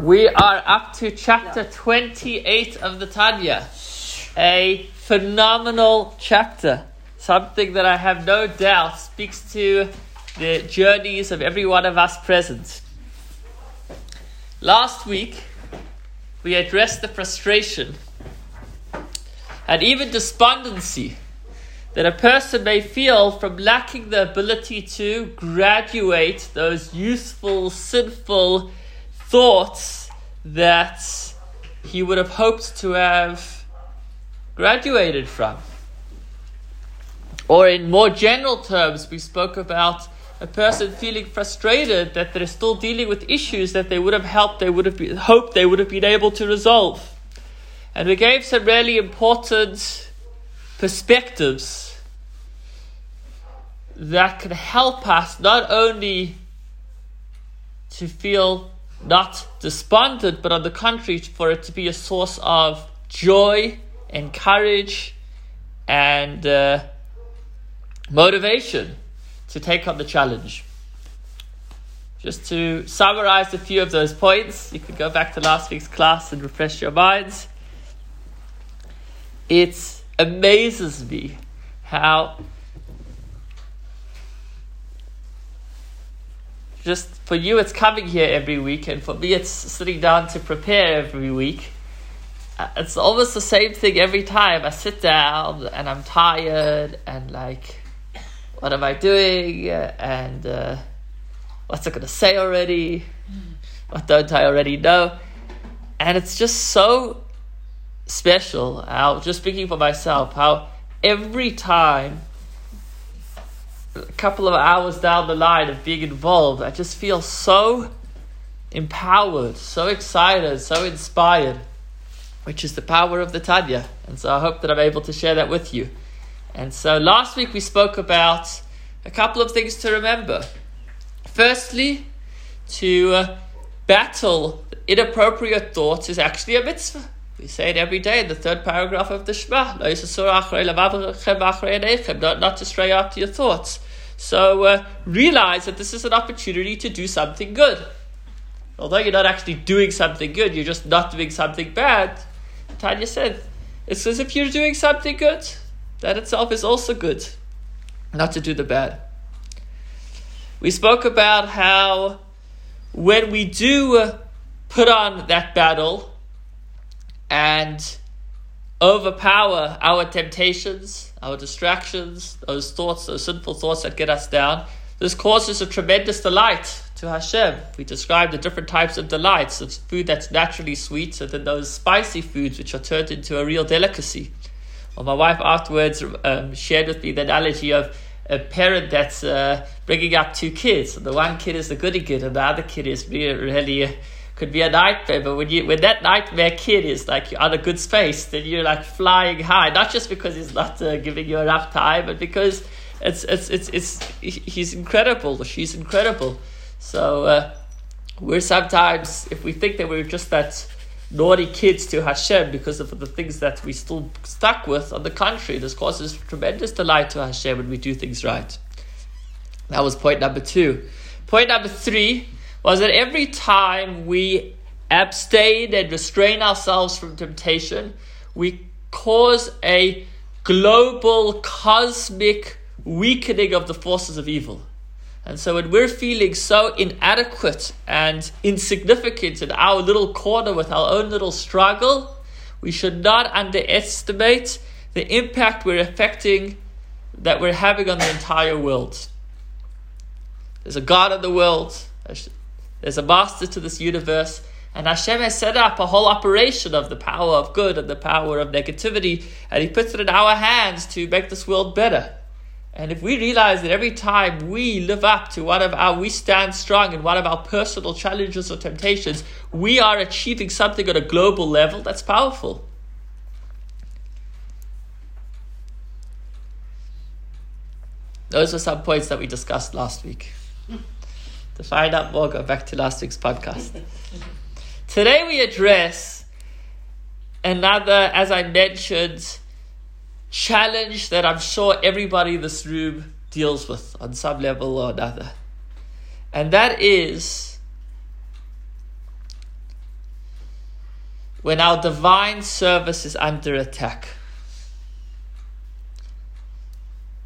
We are up to chapter 28 of the Tanya. A phenomenal chapter. Something that I have no doubt speaks to the journeys of every one of us present. Last week, we addressed the frustration and even despondency that a person may feel from lacking the ability to graduate those useful, sinful thoughts that he would have hoped to have graduated from. Or, in more general terms, we spoke about a person feeling frustrated that they're still dealing with issues that they would have helped, they would have hoped they would have been able to resolve. And we gave some really important perspectives that can help us not only to feel not despondent, but on the contrary, for it to be a source of joy and courage and uh, motivation to take on the challenge. Just to summarize a few of those points, you could go back to last week's class and refresh your minds. It amazes me how just for you it's coming here every week and for me it's sitting down to prepare every week. Uh, it's almost the same thing every time. I sit down and i'm tired and like what am i doing? And uh, what's i to say already? What don't i already know? And it's just so special how just speaking for myself how every time a couple of hours down the line of being involved, I just feel so empowered, so excited, so inspired, which is the power of the Tanya. And so I hope that I'm able to share that with you. And so last week we spoke about a couple of things to remember. Firstly, to uh, battle inappropriate thoughts is actually a mitzvah. We say it every day in the third paragraph of the Shema. Not, not to stray after your thoughts. So uh, realize that this is an opportunity to do something good. Although you're not actually doing something good, you're just not doing something bad. Tanya said, it's as if you're doing something good. That itself is also good. Not to do the bad. We spoke about how when we do uh, put on that battle and overpower our temptations, our distractions, those thoughts, those sinful thoughts that get us down. This causes a tremendous delight to Hashem. We describe the different types of delights of food that's naturally sweet, and then those spicy foods which are turned into a real delicacy. Well, my wife afterwards um, shared with me the analogy of a parent that's uh, bringing up two kids. The one kid is the goody kid, and the other kid is really, really could be a nightmare. But when you when that nightmare kid is like on a good space, then you're like flying high. Not just because he's not uh, giving you enough time, but because it's it's it's it's he's incredible. She's incredible. So uh, we're sometimes if we think that we're just that naughty kids to Hashem because of the things that we still stuck with. On the contrary, this causes tremendous delight to Hashem when we do things right. That was point number two. Point number three was that every time we abstain and restrain ourselves from temptation, we cause a global cosmic weakening of the forces of evil. And so when we're feeling so inadequate and insignificant in our little corner with our own little struggle, we should not underestimate the impact we're affecting that we're having on the entire world. There's a God of the world. There's a master to this universe, and Hashem has set up a whole operation of the power of good and the power of negativity, and He puts it in our hands to make this world better. And if we realize that every time we live up to one of our, we stand strong in one of our personal challenges or temptations, we are achieving something on a global level that's powerful. Those are some points that we discussed last week. To find out more, go back to last week's podcast. Today we address another, as I mentioned, challenge that I'm sure everybody in this room deals with on some level or another. And that is when our divine service is under attack.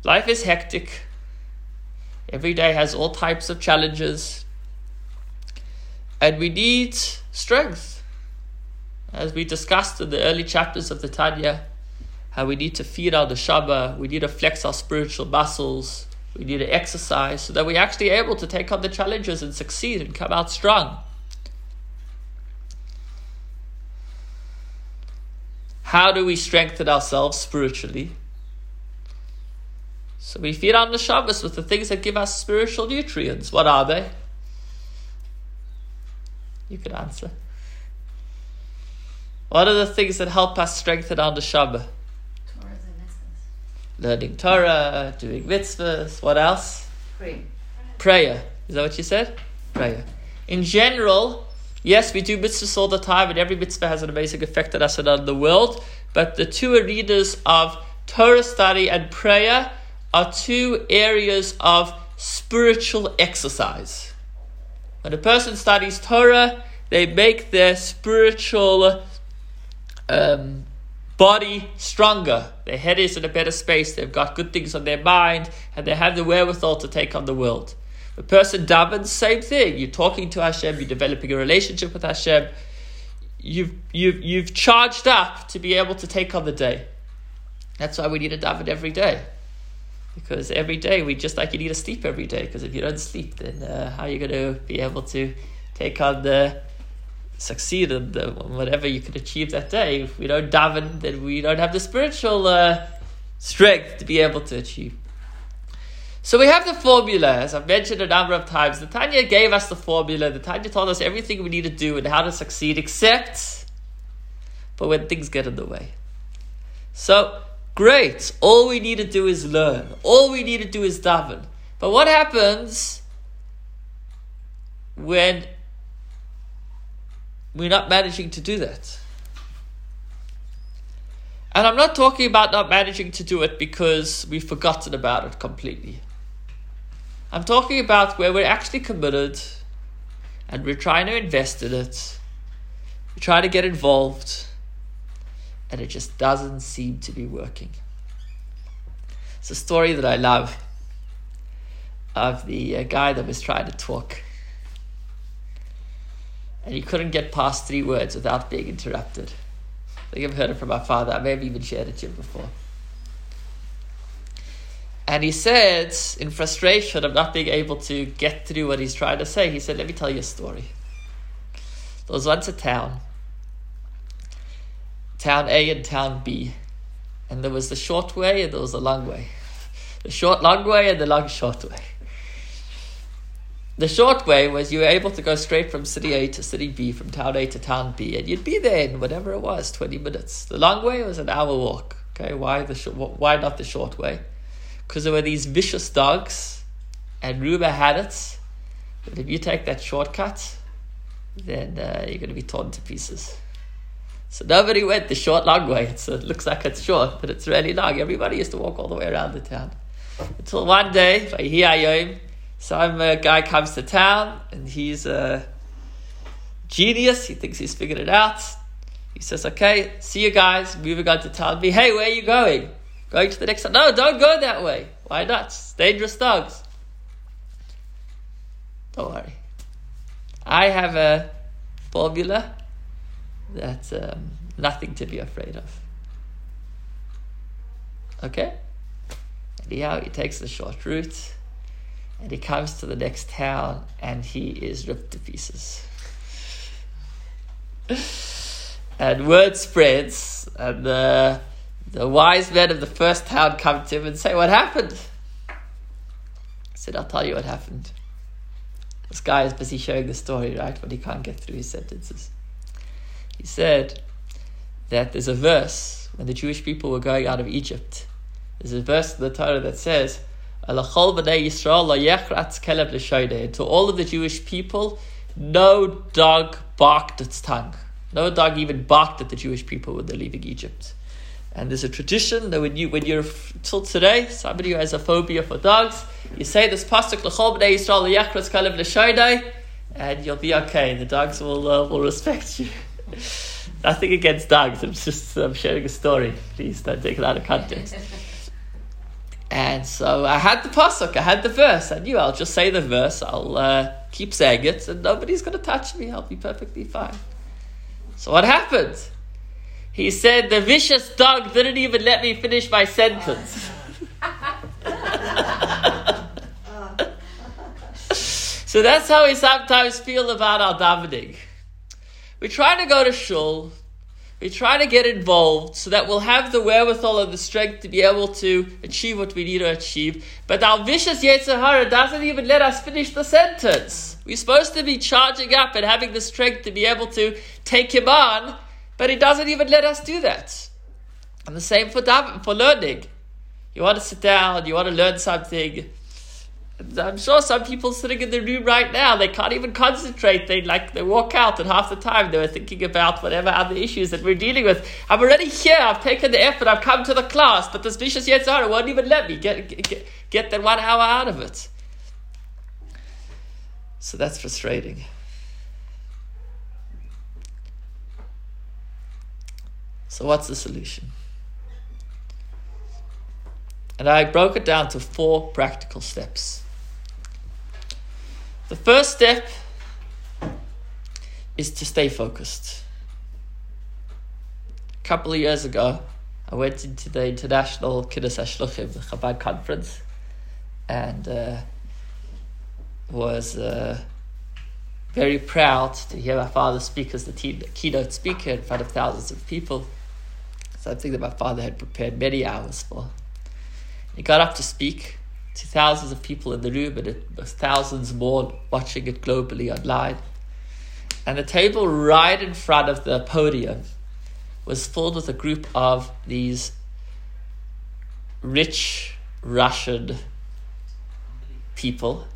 Life is hectic. Every day has all types of challenges. And we need strength. As we discussed in the early chapters of the Tanya, how we need to feed our neshama, we need to flex our spiritual muscles, we need to exercise so that we're actually able to take on the challenges and succeed and come out strong. How do we strengthen ourselves spiritually? So we feed on the Shabbos with the things that give us spiritual nutrients. What are they? You can answer. What are the things that help us strengthen our neshama? Learning Torah, doing mitzvahs. What else? Prayer. Prayer. Is that what you said? Prayer. In general, yes, we do mitzvahs all the time, and every mitzvah has an amazing effect on us and on the world. But the two arenas of Torah study and prayer are two areas of spiritual exercise. When a person studies Torah, they make their spiritual um, body stronger. Their head is in a better space. They've got good things on their mind, and they have the wherewithal to take on the world. The person davens, same thing. You're talking to Hashem. You're developing a relationship with Hashem. You've you've you've charged up to be able to take on the day. That's why we need a daven every day. Because every day we just like you need to sleep every day. Because if you don't sleep, then uh, how are you going to be able to take on the succeed in the, whatever you can achieve that day? If we don't daven, then we don't have the spiritual uh, strength to be able to achieve. So we have the formula, as I've mentioned a number of times. The Tanya gave us the formula. The Tanya told us everything we need to do and how to succeed, except but when things get in the way. So Great. All we need to do is learn. All we need to do is daven. But what happens when we're not managing to do that? And I'm not talking about not managing to do it because we've forgotten about it completely. I'm talking about where we're actually committed and we're trying to invest in it. We try to get involved and it just doesn't seem to be working. It's a story that I love of the uh, guy that was trying to talk. And he couldn't get past three words without being interrupted. I think I've heard it from my father. I may have even shared it to you before. And he said, in frustration of not being able to get through what he's trying to say, he said, Let me tell you a story. There was once a town town A and town B. And there was the short way and there was the long way. The short long way and the long short way. The short way was you were able to go straight from city A to city B, from town A to town B, and you'd be there in whatever it was, 20 minutes. The long way was an hour walk. Okay, why, the sh- why not the short way? Because there were these vicious dogs, and rumor had it that if you take that shortcut, then uh, you're going to be torn to pieces. So nobody went the short, long way. So it looks like it's short, but it's really long. Everybody used to walk all the way around the town. Until one day, some guy comes to town and he's a genius. He thinks he's figured it out. He says, okay, see you guys, moving on to town B. Hey, where are you going? Going to the next town? No, don't go that way. Why not? It's dangerous dogs. Don't worry. I have a formula that's um, nothing to be afraid of. Okay? Anyhow, he takes the short route and he comes to the next town and he is ripped to pieces. and word spreads, and the, the wise men of the first town come to him and say, What happened? I said, I'll tell you what happened. This guy is busy sharing the story, right? But he can't get through his sentences. He said that there's a verse when the Jewish people were going out of Egypt. There's a verse in the Torah that says, to all of the Jewish people, no dog barked its tongue. No dog even barked at the Jewish people when they're leaving Egypt. And there's a tradition that when you when you're till today, somebody who has a phobia for dogs, you say this pasuk Yisrael and you'll be okay. The dogs will uh, will respect you. Nothing against dogs. I'm just I'm sharing a story. Please don't take it out of context. And so I had the pasuk, I had the verse. I knew I'll just say the verse. I'll uh, keep saying it, and nobody's going to touch me. I'll be perfectly fine. So what happened? He said the vicious dog didn't even let me finish my sentence. so that's how we sometimes feel about our davening. We try to go to shul, we try to get involved so that we'll have the wherewithal and the strength to be able to achieve what we need to achieve. But our vicious Yetzer Hara doesn't even let us finish the sentence. We're supposed to be charging up and having the strength to be able to take him on, but he doesn't even let us do that. And the same for, for learning. You want to sit down, you want to learn something, I'm sure some people sitting in the room right now, they can't even concentrate. They like they walk out, and half the time they were thinking about whatever other issues that we're dealing with. I'm already here. I've taken the effort. I've come to the class, but this vicious Yetzer won't even let me get get, get that one hour out of it. So that's frustrating. So what's the solution? And I broke it down to four practical steps. The first step is to stay focused. A couple of years ago, I went into the International Kinus HaShluchim, the Chabad conference, and uh, was uh, very proud to hear my father speak as the keynote speaker in front of thousands of people. Something that my father had prepared many hours for. He got up to speak, to thousands of people in the room and thousands more watching it globally online. And the table right in front of the podium was filled with a group of these rich Russian people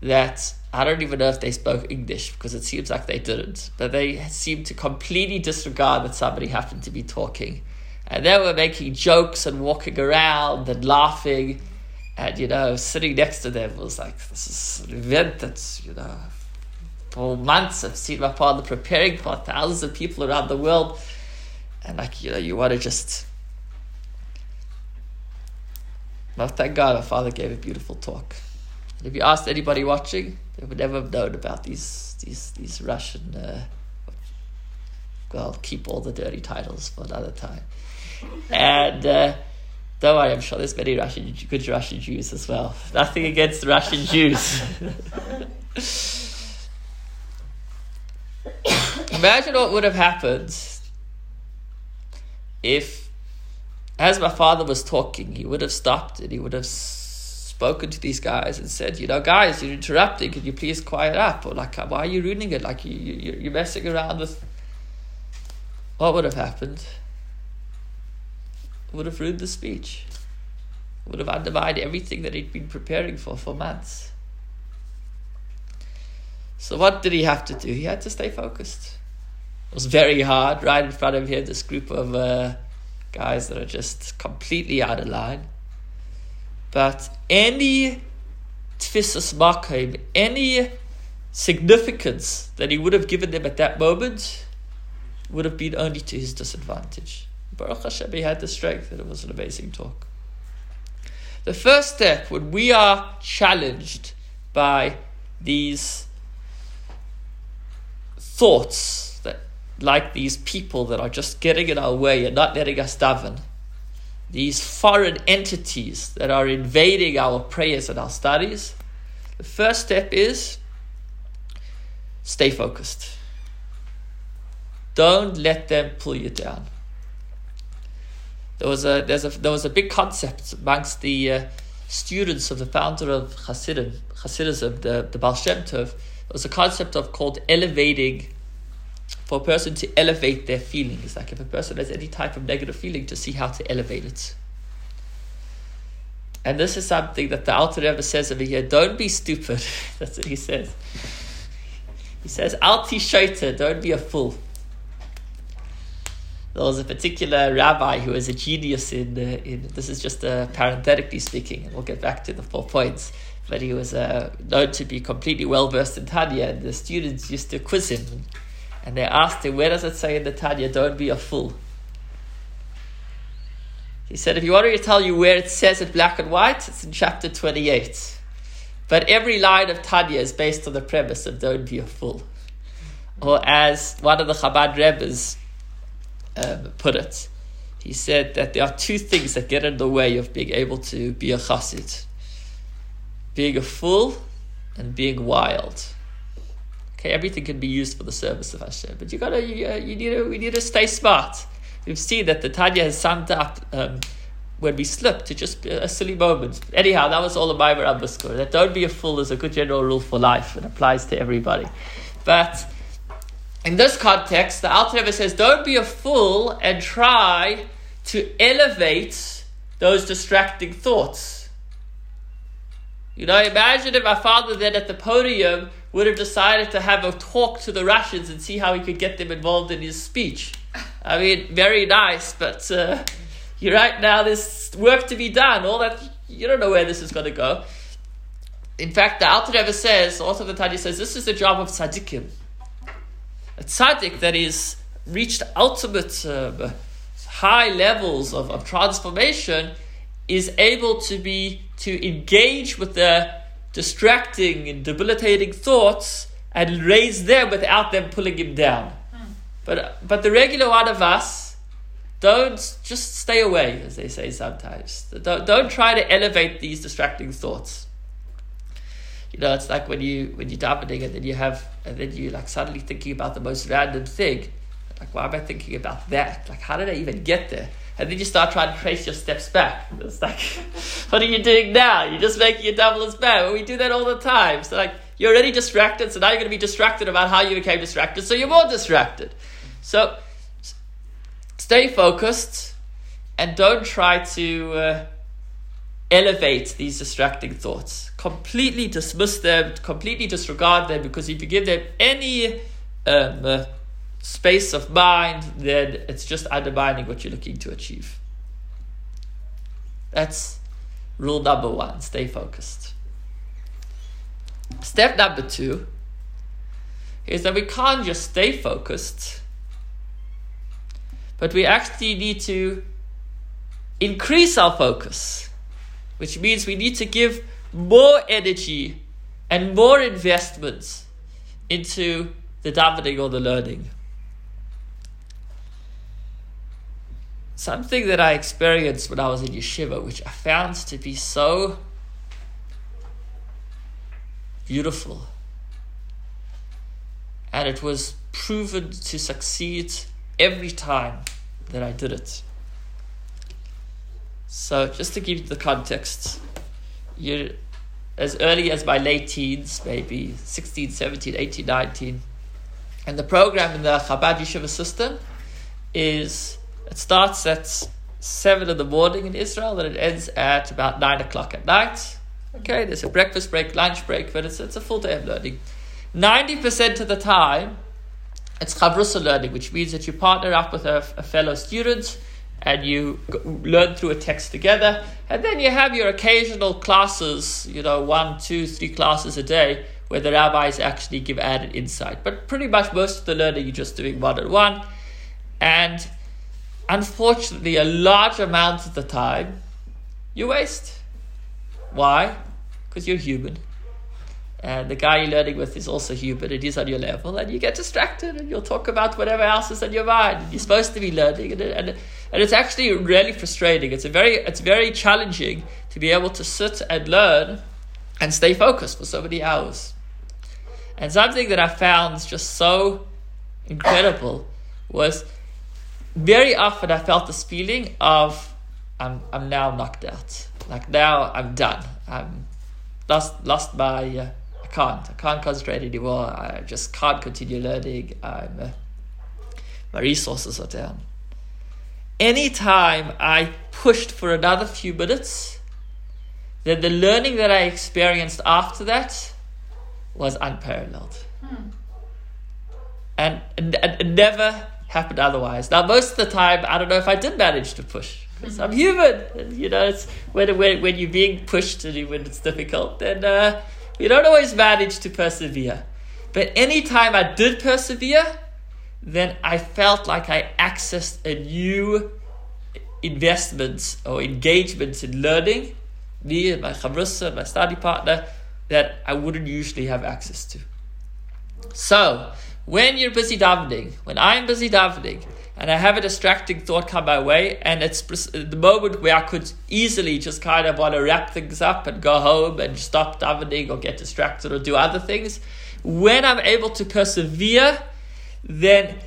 that I don't even know if they spoke English because it seems like they didn't, but they seemed to completely disregard that somebody happened to be talking. And they were making jokes and walking around and laughing and, you know, sitting next to them was like, this is an event that's, you know, for months I've seen my father preparing for thousands of people around the world. And, like, you know, you want to just. Well, thank God my father gave a beautiful talk. And if you asked anybody watching, they would never have known about these, these, these Russian. Uh, well, keep all the dirty titles for another time. And. Uh, don't worry, I'm sure there's many Russian, good Russian Jews as well. Nothing against Russian Jews. Imagine what would have happened if, as my father was talking, he would have stopped and he would have spoken to these guys and said, you know, guys, you're interrupting. Can you please quiet up? Or like, why are you ruining it? Like you, you, you're messing around with. What would have happened? Would have ruined the speech, would have undermined everything that he'd been preparing for for months. So, what did he have to do? He had to stay focused. It was very hard. Right in front of him, this group of uh, guys that are just completely out of line. But any tfisas makom, any significance that he would have given them at that moment would have been only to his disadvantage. Baruch Hashem, he had the strength, and it was an amazing talk. The first step, when we are challenged by these thoughts that, like these people that are just getting in our way and not letting us daven, these foreign entities that are invading our prayers and our studies, the first step is stay focused. Don't let them pull you down there was a there's a there was a big concept amongst the uh, students of the founder of Hasidim, Hasidism, the the Baal Shem Tov. There was a concept of called elevating. For a person to elevate their feelings, like if a person has any type of negative feeling, to see how to elevate it. And this is something that the Alter Rebbe says over here. Don't be stupid. That's what he says. He says, "Alti shoita, don't be a fool." There was a particular rabbi who was a genius in, uh, in this is just uh, parenthetically speaking, and we'll get back to the four points. But he was uh, known to be completely well versed in Tanya, and the students used to quiz him. And they asked him, Where does it say in the Tanya, don't be a fool? He said, If you want me to tell you where it says it black and white, it's in chapter 28. But every line of Tanya is based on the premise of don't be a fool. Or as one of the Chabad Rebbes um, put it, he said that there are two things that get in the way of being able to be a chassid being a fool and being wild. Okay, everything can be used for the service of Hashem, but you gotta, you, uh, you need to, we need to stay smart. We've seen that the Tanya has summed up um, when we slip to just a silly moment. Anyhow, that was all of my Rambaskur. That don't be a fool is a good general rule for life. It applies to everybody. But in this context, the Alter Rebbe says, don't be a fool and try to elevate those distracting thoughts. You know, imagine if my father then at the podium would have decided to have a talk to the Russians and see how he could get them involved in his speech. I mean, very nice, but uh, you right now there's work to be done. All that you don't know where this is going to go. In fact, the Alter Rebbe says, also the Tanya says, this is the job of tzaddikim. A tzaddik that is reached ultimate uh, high levels of, of transformation is able to be to engage with the distracting and debilitating thoughts and raise them without them pulling him down. Hmm. But but the regular one of us don't just stay away, as they say sometimes. Don't, don't try to elevate these distracting thoughts. You know, it's like when you when you're davening and then you have and then you like suddenly thinking about the most random thing. Like, why am I thinking about that? Like, how did I even get there? And then you start trying to trace your steps back. It's like, what are you doing now? You're just making your double as bad. Well, we do that all the time. So, like, you're already distracted, so now you're going to be distracted about how you became distracted, so you're more distracted. So, stay focused and don't try to uh, elevate these distracting thoughts. Completely dismiss them, completely disregard them, because if you give them any um, uh, space of mind, then it's just undermining what you're looking to achieve. That's rule number one stay focused. Step number two is that we can't just stay focused, but we actually need to increase our focus, which means we need to give more energy and more investments into the davening or the learning. something that I experienced when I was in yeshiva, which I found to be so beautiful. And it was proven to succeed every time that I did it. So, just to give you the context, you as early as my late teens, maybe 16, 17, 18, 19, and the program in the Chabad Yeshiva system is it starts at 7 in the morning in Israel and it ends at about 9 o'clock at night. Okay, there's a breakfast break, lunch break, but it's, it's a full day of learning. 90% of the time, it's chavrusa learning, which means that you partner up with a, a fellow student and you learn through a text together. And then you have your occasional classes, you know, one, two, three classes a day where the rabbis actually give added insight. But pretty much most of the learning you're just doing one on one. And unfortunately, a large amount of the time you waste. Why? Because you're human. And the guy you're learning with is also human, and he's on your level, and you get distracted, and you'll talk about whatever else is on your mind. You're supposed to be learning, and, and, and it's actually really frustrating. It's, a very, it's very challenging to be able to sit and learn and stay focused for so many hours. And something that I found just so incredible was very often I felt this feeling of I'm I'm now knocked out. Like now I'm done. I'm lost lost my uh, I can't I can't concentrate anymore. I just can't continue learning. I'm uh, my resources are down. Anytime I pushed for another few minutes, then the learning that I experienced after that was unparalleled. Hmm. And, and, and never happened otherwise. Now, most of the time, I don't know if I did manage to push because I'm human. And, you know, it's when, when, when you're being pushed and when it's difficult, then uh, you don't always manage to persevere. But anytime I did persevere, then I felt like I accessed a new investment or engagement in learning, me and my chavrusa, my study partner, that I wouldn't usually have access to. So, when you're busy davening, when I'm busy davening, and I have a distracting thought come my way, and it's the moment where I could easily just kind of want to wrap things up and go home and stop davening or get distracted or do other things. When I'm able to persevere, then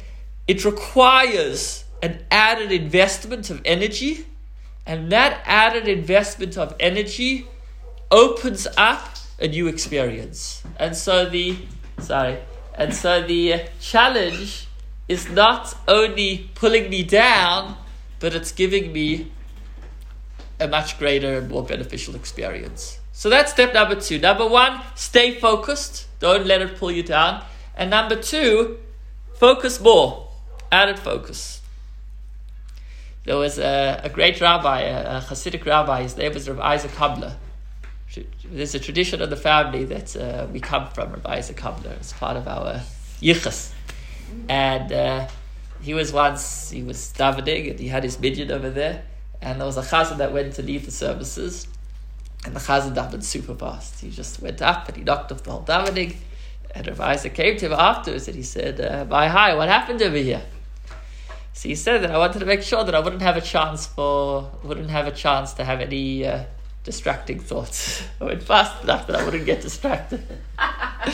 it requires an added investment of energy, and that added investment of energy opens up a new experience. And so the sorry, and so the challenge is not only pulling me down, but it's giving me a much greater and more beneficial experience. So that's step number two. Number one, stay focused. Don't let it pull you down. And number two, focus more. Added focus. There was a, a great rabbi, a, a Hasidic rabbi, his name was Rabbi Isaac Kabler. There's a tradition of the family that uh, we come from, Rabbi Isaac Kabler. It's part of our yichus and uh, he was once he was davening and he had his minyan over there, and there was a chazan that went to leave the services, and the chazan davened super fast. He just went up and he knocked off the whole davening, and Rav Isaac came to him afterwards and he said, uh, "My hi, what happened over here?" So he said that I wanted to make sure that I wouldn't have a chance for wouldn't have a chance to have any. Uh, distracting thoughts. I went fast enough that I wouldn't get distracted.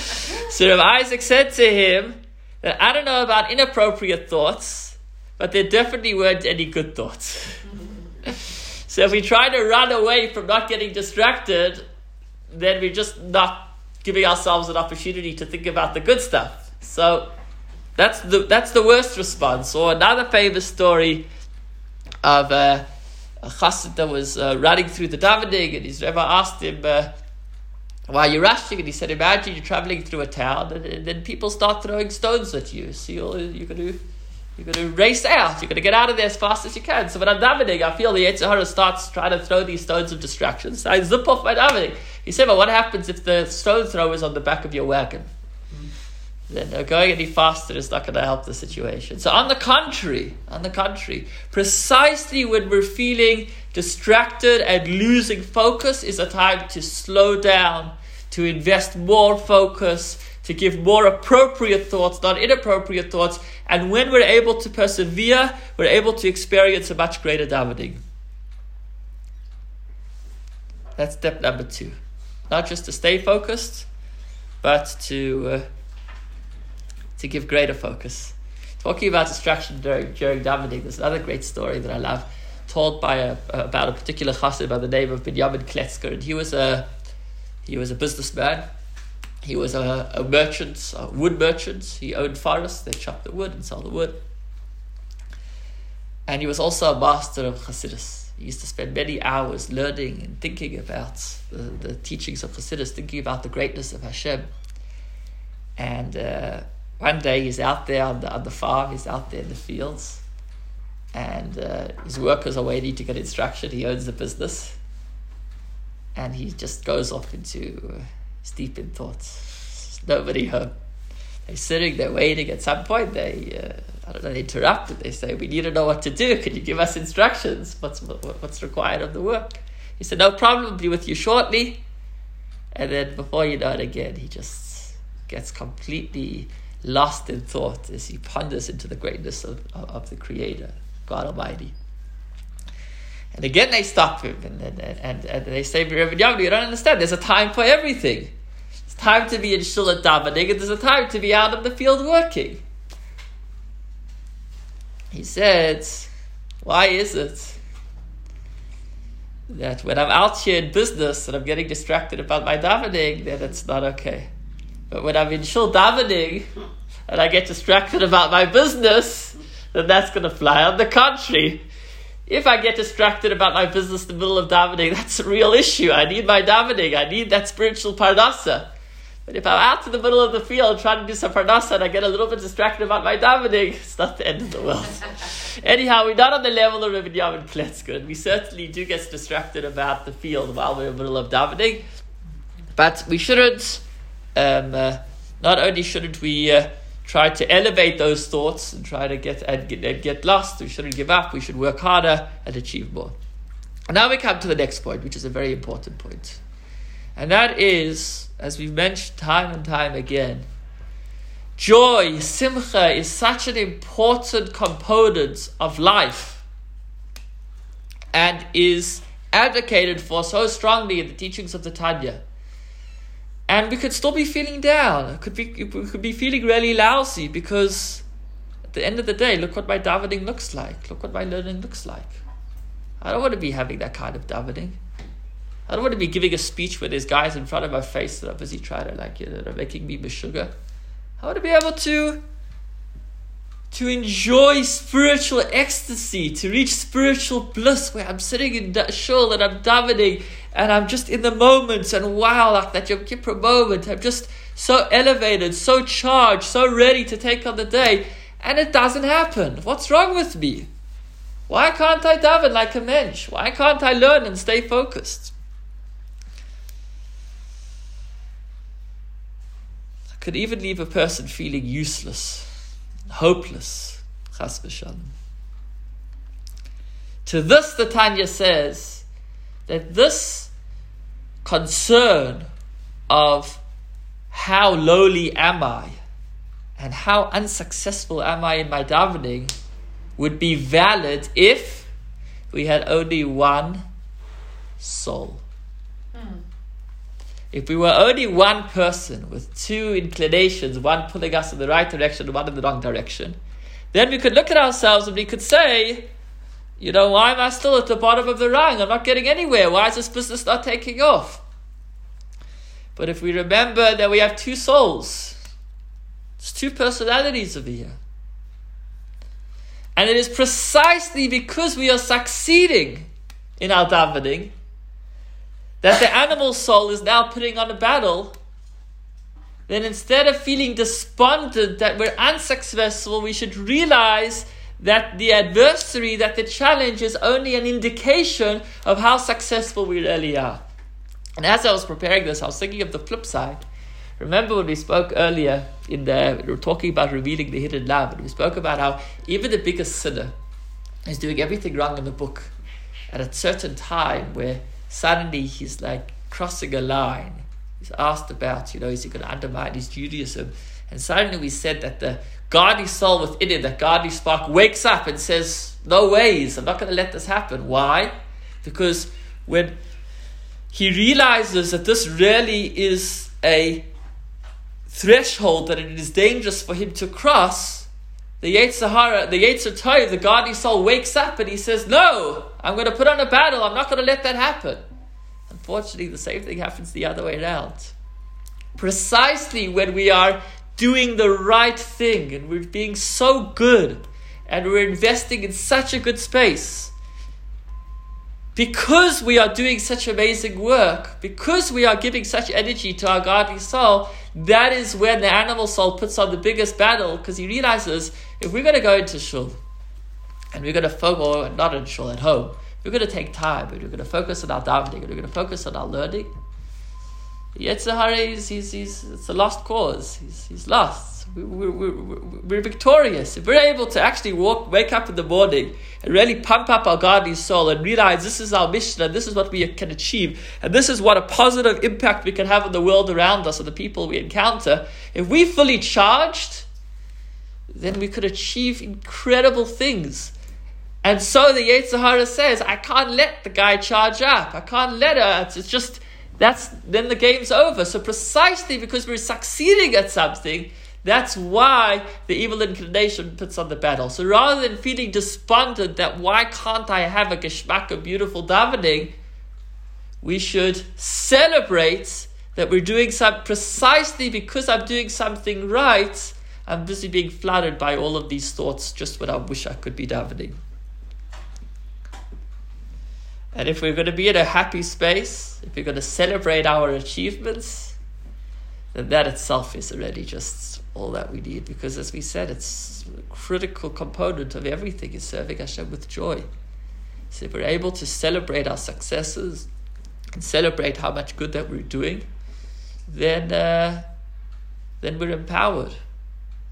so Rav Isaac said to him, that I don't know about inappropriate thoughts, but there definitely weren't any good thoughts. so if we try to run away from not getting distracted, then we're just not giving ourselves an opportunity to think about the good stuff. So that's the that's the worst response. Or another famous story of uh, a chassid that was uh, running through the davening, and his Rebbe asked him. Uh, why you rushing? And he said, imagine you're traveling through a town and, and then people start throwing stones at you. So you're, you're going to you're going to race out. You're going to get out of there as fast as you can. So when I'm davening, I feel the Yetzer Hara starts trying to throw these stones of distraction. So I zip off my davening. He said, but what happens if the stone thrower is on the back of your wagon? Then uh, going any faster is not going to help the situation. So on the contrary, on the contrary, precisely when we're feeling distracted and losing focus is a time to slow down to invest more focus, to give more appropriate thoughts, not inappropriate thoughts. And when we're able to persevere, we're able to experience a much greater davening. That's step number two. Not just to stay focused, but to uh, to give greater focus. Talking about distraction during, during davening, there's another great story that I love, told by a, about a particular chassid by the name of Binyamin Kletzker, and he was a he was a businessman. He was a, a merchant, a wood merchant. He owned forests. They chopped the wood and sell the wood. And he was also a master of Hasidus. He used to spend many hours learning and thinking about the, the teachings of Hasidus, thinking about the greatness of Hashem. And uh, one day he's out there on the, on the farm, he's out there in the fields, and uh, his workers are waiting to get instruction. He owns the business and he just goes off into uh, deep in thoughts. nobody home. They're sitting there waiting. At some point, they uh, I don't know. They interrupt and they say, "We need to know what to do. Can you give us instructions? What's what's required of the work?" He said, "No problem. I'll be with you shortly." And then, before you know it, again, he just gets completely lost in thought as he ponders into the greatness of, of, of the Creator, God Almighty. And again, they stop him and, and, and, and they say, Rabbi you don't understand. There's a time for everything. It's time to be in Shula davening, and there's a time to be out in the field working. He said, Why is it that when I'm out here in business and I'm getting distracted about my davening, then it's not okay? But when I'm in Shul davening and I get distracted about my business, then that's going to fly. On the contrary, if I get distracted about my business in the middle of davening, that's a real issue. I need my davening. I need that spiritual parnasa. But if I'm out in the middle of the field trying to do some parnasa and I get a little bit distracted about my davening, it's not the end of the world. Anyhow, we're not on the level of Reb Binyamin Kletzker. We certainly do get distracted about the field while we're in the middle of davening. But we shouldn't, um, uh, not only shouldn't we uh, try to elevate those thoughts and try to get and get, and get lost. We shouldn't give up. We should work harder and achieve more. And now we come to the next point, which is a very important point. And that is, as we've mentioned time and time again, joy, simcha, is such an important component of life and is advocated for so strongly in the teachings of the Tanya. And we could still be feeling down. Could be, we could be feeling really lousy because at the end of the day, look what my davening looks like. Look what my learning looks like. I don't want to be having that kind of davening. I don't want to be giving a speech where there's guys in front of my face that are busy trying to like you know, are making meshuga. I want to be able to to enjoy spiritual ecstasy, to reach spiritual bliss where I'm sitting in that shul and I'm davening and I'm just in the moment and wow, like that Yom Kippur moment, I'm just so elevated, so charged, so ready to take on the day, and it doesn't happen. What's wrong with me? Why can't I daven like a mensch? Why can't I learn and stay focused? I could even leave a person feeling useless hopeless. Chas v'shalom. To this, the Tanya says that this concern of how lowly am I and how unsuccessful am I in my davening would be valid if we had only one soul. Hmm. If we were only one person with two inclinations, one pulling us in the right direction and one in the wrong direction, then we could look at ourselves and we could say, you know, why am I still at the bottom of the rung? I'm not getting anywhere. Why is this business not taking off? But if we remember that we have two souls, it's two personalities over here. And it is precisely because we are succeeding in our davening that the animal soul is now putting on a battle, then instead of feeling despondent that we're unsuccessful, we should realize that the adversary, that the challenge is only an indication of how successful we really are. And as I was preparing this, I was thinking of the flip side. Remember when we spoke earlier in the we were talking about revealing the hidden love, and we spoke about how even the biggest sinner is doing everything wrong in the book at a certain time where suddenly he's like crossing a line. He's asked about, you know, is he going to undermine his Judaism? And suddenly we said that the godly soul within it, that godly spark, wakes up and says, No ways, I'm not going to let this happen. Why? Because when he realizes that this really is a threshold that it is dangerous for him to cross, the Yetzer Hara, the Yetzer Tov, the godly soul wakes up and he says, No, I'm going to put on a battle. I'm not going to let that happen. Unfortunately, the same thing happens the other way around. Precisely when we are doing the right thing and we're being so good and we're investing in such a good space, because we are doing such amazing work, because we are giving such energy to our godly soul, that is when the animal soul puts on the biggest battle because he realizes if we're going to go into shul and we're going to focus, not in shul, at home, we're going to take time, and we're going to focus on our davening, and we're going to focus on our learning. Yetzer Hara, he's, he's, it's a lost cause. He's, he's lost. We, we, we, we're victorious. If we're able to actually walk, wake up in the morning and really pump up our godly soul and realize this is our mission and this is what we can achieve and this is what a positive impact we can have on the world around us and the people we encounter, if we fully charged, then we could achieve incredible things. And so the Yetzer Hara says, I can't let the guy charge up. I can't let her. It's just, that's, then the game's over. So precisely because we're succeeding at something, that's why the evil inclination puts on the battle. So rather than feeling despondent that why can't I have a geschmack of beautiful davening, we should celebrate that we're doing some precisely because I'm doing something right. I'm busy being flattered by all of these thoughts just when I wish I could be davening. And if we're going to be in a happy space, if we're going to celebrate our achievements, then that itself is already just all that we need. Because as we said, it's a critical component of everything is serving Hashem with joy. So if we're able to celebrate our successes and celebrate how much good that we're doing, then uh, then we're empowered.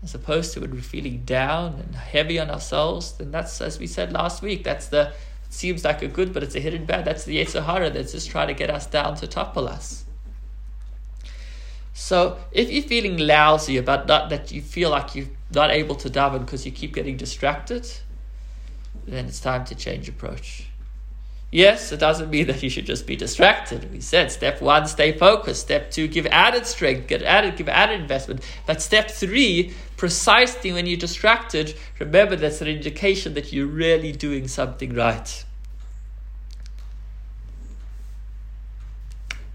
as opposed to when we're feeling down and heavy on ourselves, then that's, as we said last week, that's the, seems like a good, but it's a hidden bad. That's the Yetzer Hara that's just trying to get us down to topple us. So if you're feeling lousy about that, that you feel like you're not able to daven because you keep getting distracted, then it's time to change approach. Yes, it doesn't mean that you should just be distracted. We said step one, stay focused. Step two, give added strength, get added, give added investment. But step three, precisely when you're distracted, remember that's an indication that you're really doing something right.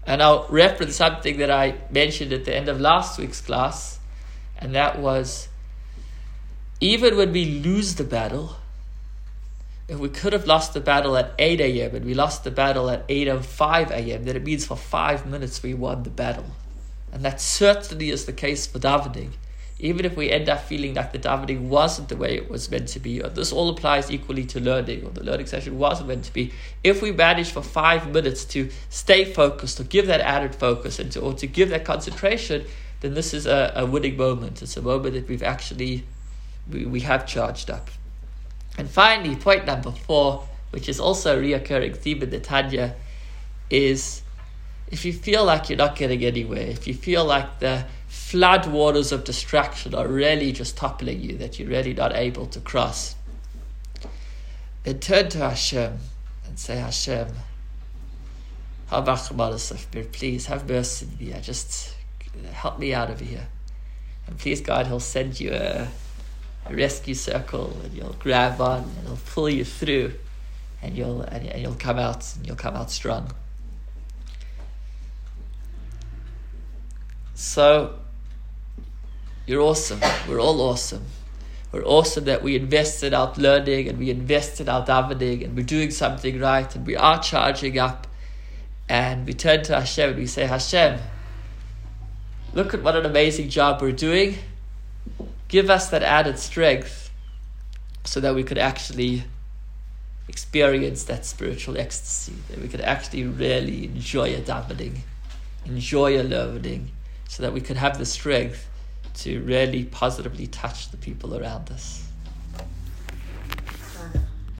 And I'll reference something that I mentioned at the end of last week's class, and that was even when we lose the battle, we could have lost the battle at 8 a.m. and we lost the battle at 8.05 a.m., then it means for five minutes we won the battle. And that certainly is the case for davening. Even if we end up feeling like the davening wasn't the way it was meant to be, or this all applies equally to learning, or the learning session wasn't meant to be, if we manage for five minutes to stay focused, or give that added focus, and to, or to give that concentration, then this is a, a winning moment. It's a moment that we've actually, we, we have charged up. And finally, point number four, which is also a reoccurring theme in the Tanya, is if you feel like you're not getting anywhere, if you feel like the flood waters of distraction are really just toppling you, that you're really not able to cross, then turn to Hashem and say, Hashem, please have mercy on me. I Just help me out of here. And please, God, He'll send you a a rescue circle and you'll grab on and it'll pull you through and you'll and, and you'll come out and you'll come out strong. So you're awesome. We're all awesome. We're awesome that we invested out learning and we invested out davening and we're doing something right and we are charging up and we turn to Hashem and we say, Hashem, look at what an amazing job we're doing give us that added strength so that we could actually experience that spiritual ecstasy, that we could actually really enjoy a davening, enjoy a learning, so that we could have the strength to really positively touch the people around us.